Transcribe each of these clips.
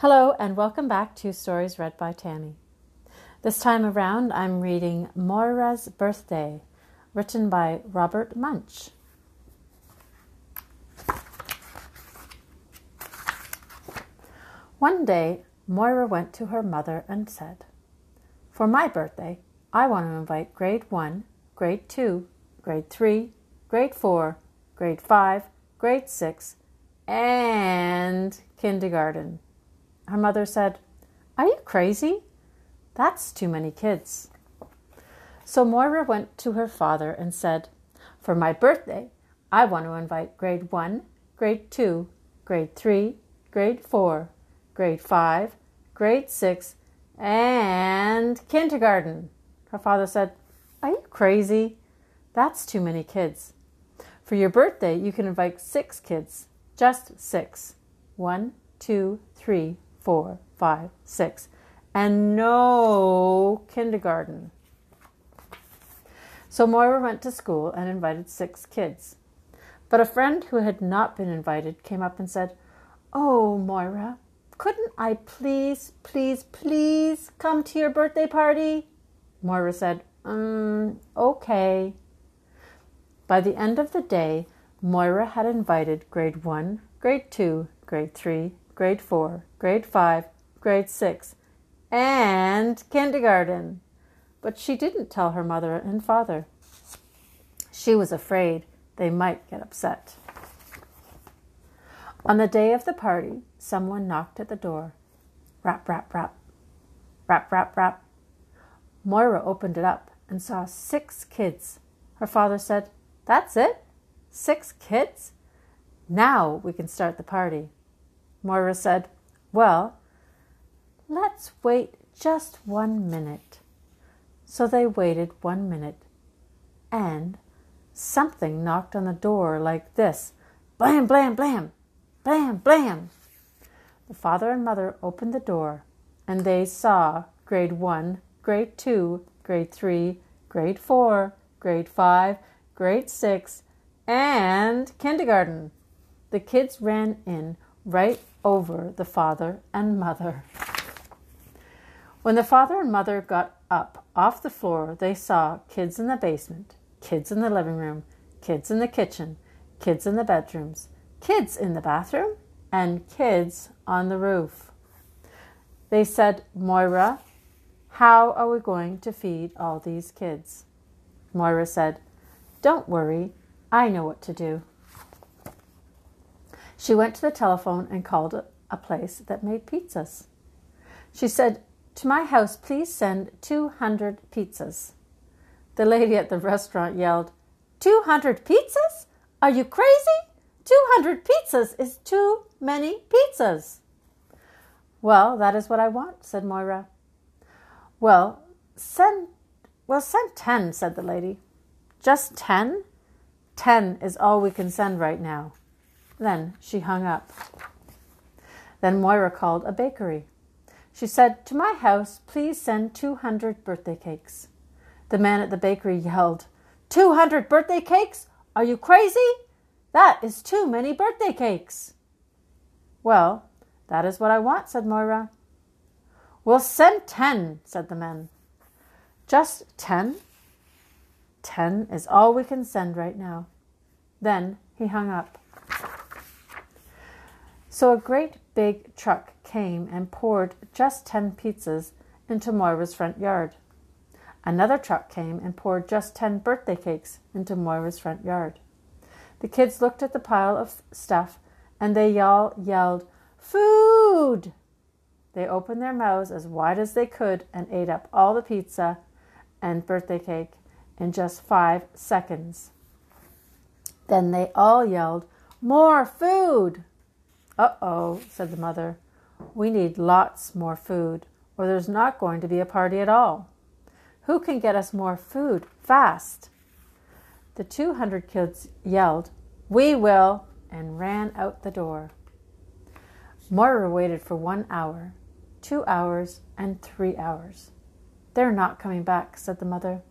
Hello, and welcome back to Stories Read by Tammy. This time around, I'm reading Moira's Birthday, written by Robert Munsch. One day, Moira went to her mother and said, For my birthday, I want to invite grade 1, grade 2, grade 3, grade 4, grade 5, grade 6, and kindergarten. Her mother said, Are you crazy? That's too many kids. So Moira went to her father and said, For my birthday, I want to invite grade 1, grade 2, grade 3, grade 4, grade 5, grade 6, and kindergarten. Her father said, Are you crazy? That's too many kids. For your birthday, you can invite six kids, just six. One, two, three, four, five, six, and no kindergarten. So Moira went to school and invited six kids. But a friend who had not been invited came up and said, Oh, Moira, couldn't I please, please, please come to your birthday party? Moira said, Um, okay. By the end of the day, Moira had invited grade 1, grade 2, grade 3, grade 4, grade 5, grade 6, and kindergarten. But she didn't tell her mother and father. She was afraid they might get upset. On the day of the party, someone knocked at the door. Rap, rap, rap. Rap, rap, rap. Moira opened it up and saw six kids. Her father said, That's it? Six kids? Now we can start the party. Moira said, Well, let's wait just one minute. So they waited one minute, and something knocked on the door like this blam, blam, blam, blam, blam. The father and mother opened the door, and they saw grade one, grade two, grade three, grade four, grade five, grade six, and kindergarten. The kids ran in right over the father and mother. When the father and mother got up off the floor, they saw kids in the basement, kids in the living room, kids in the kitchen, kids in the bedrooms, kids in the bathroom, and kids on the roof. They said, Moira, how are we going to feed all these kids? Moira said, Don't worry, I know what to do. She went to the telephone and called a place that made pizzas. She said, To my house, please send 200 pizzas. The lady at the restaurant yelled, 200 pizzas? Are you crazy? 200 pizzas is too many pizzas. Well, that is what I want, said Moira. Well, send well send 10, said the lady. Just 10? 10 is all we can send right now. Then she hung up. Then Moira called a bakery. She said, To my house, please send 200 birthday cakes. The man at the bakery yelled, 200 birthday cakes? Are you crazy? That is too many birthday cakes. Well, that is what I want, said Moira. We'll send 10, said the man. Just 10? 10 is all we can send right now. Then he hung up. So a great big truck came and poured just 10 pizzas into Moira's front yard. Another truck came and poured just 10 birthday cakes into Moira's front yard. The kids looked at the pile of stuff and they all yelled, Food! They opened their mouths as wide as they could and ate up all the pizza and birthday cake in just five seconds. Then they all yelled, More food! Uh oh, said the mother. We need lots more food, or there's not going to be a party at all. Who can get us more food fast? The 200 kids yelled, We will, and ran out the door. Moira waited for one hour, two hours, and three hours. They're not coming back, said the mother.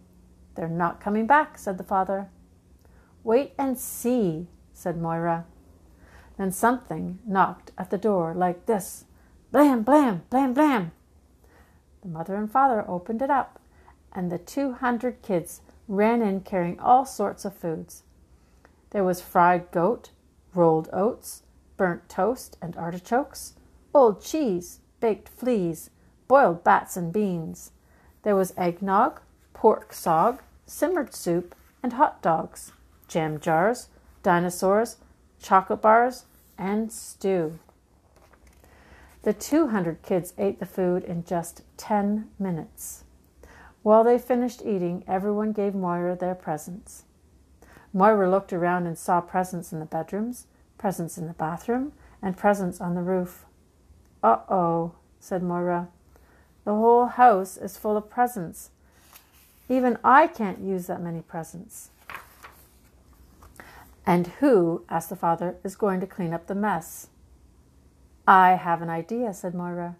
They're not coming back, said the father. Wait and see, said Moira. Then something knocked at the door like this Blam, blam, blam, blam. The mother and father opened it up, and the 200 kids ran in carrying all sorts of foods. There was fried goat, rolled oats, burnt toast and artichokes, old cheese, baked fleas, boiled bats and beans. There was eggnog, pork sog, simmered soup, and hot dogs, jam jars, dinosaurs, chocolate bars, and stew. The 200 kids ate the food in just 10 minutes. While they finished eating, everyone gave Moira their presents. Moira looked around and saw presents in the bedrooms, presents in the bathroom, and presents on the roof. Uh oh, said Moira. The whole house is full of presents. Even I can't use that many presents. And who, asked the father, is going to clean up the mess? I have an idea, said Moira.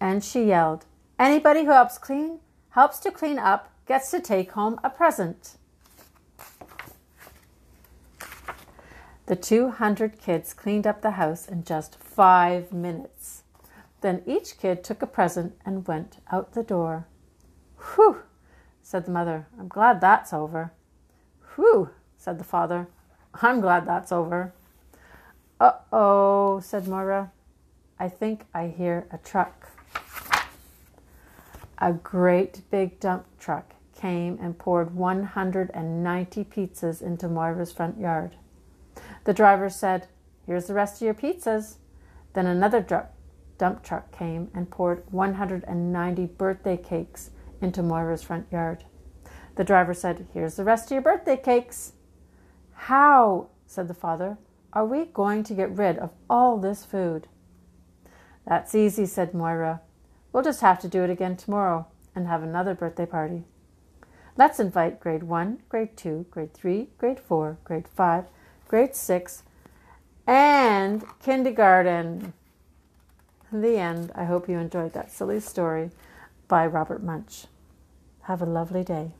And she yelled, Anybody who helps clean, helps to clean up, gets to take home a present. The 200 kids cleaned up the house in just five minutes. Then each kid took a present and went out the door. Whew, said the mother. I'm glad that's over. Whew, said the father. I'm glad that's over. Uh oh, said Moira. I think I hear a truck. A great big dump truck came and poured 190 pizzas into Moira's front yard. The driver said, Here's the rest of your pizzas. Then another dr- dump truck came and poured 190 birthday cakes into Moira's front yard. The driver said, Here's the rest of your birthday cakes. How, said the father, are we going to get rid of all this food? That's easy, said Moira. We'll just have to do it again tomorrow and have another birthday party. Let's invite grade 1, grade 2, grade 3, grade 4, grade 5, grade 6, and kindergarten the end. I hope you enjoyed that silly story by Robert Munsch. Have a lovely day.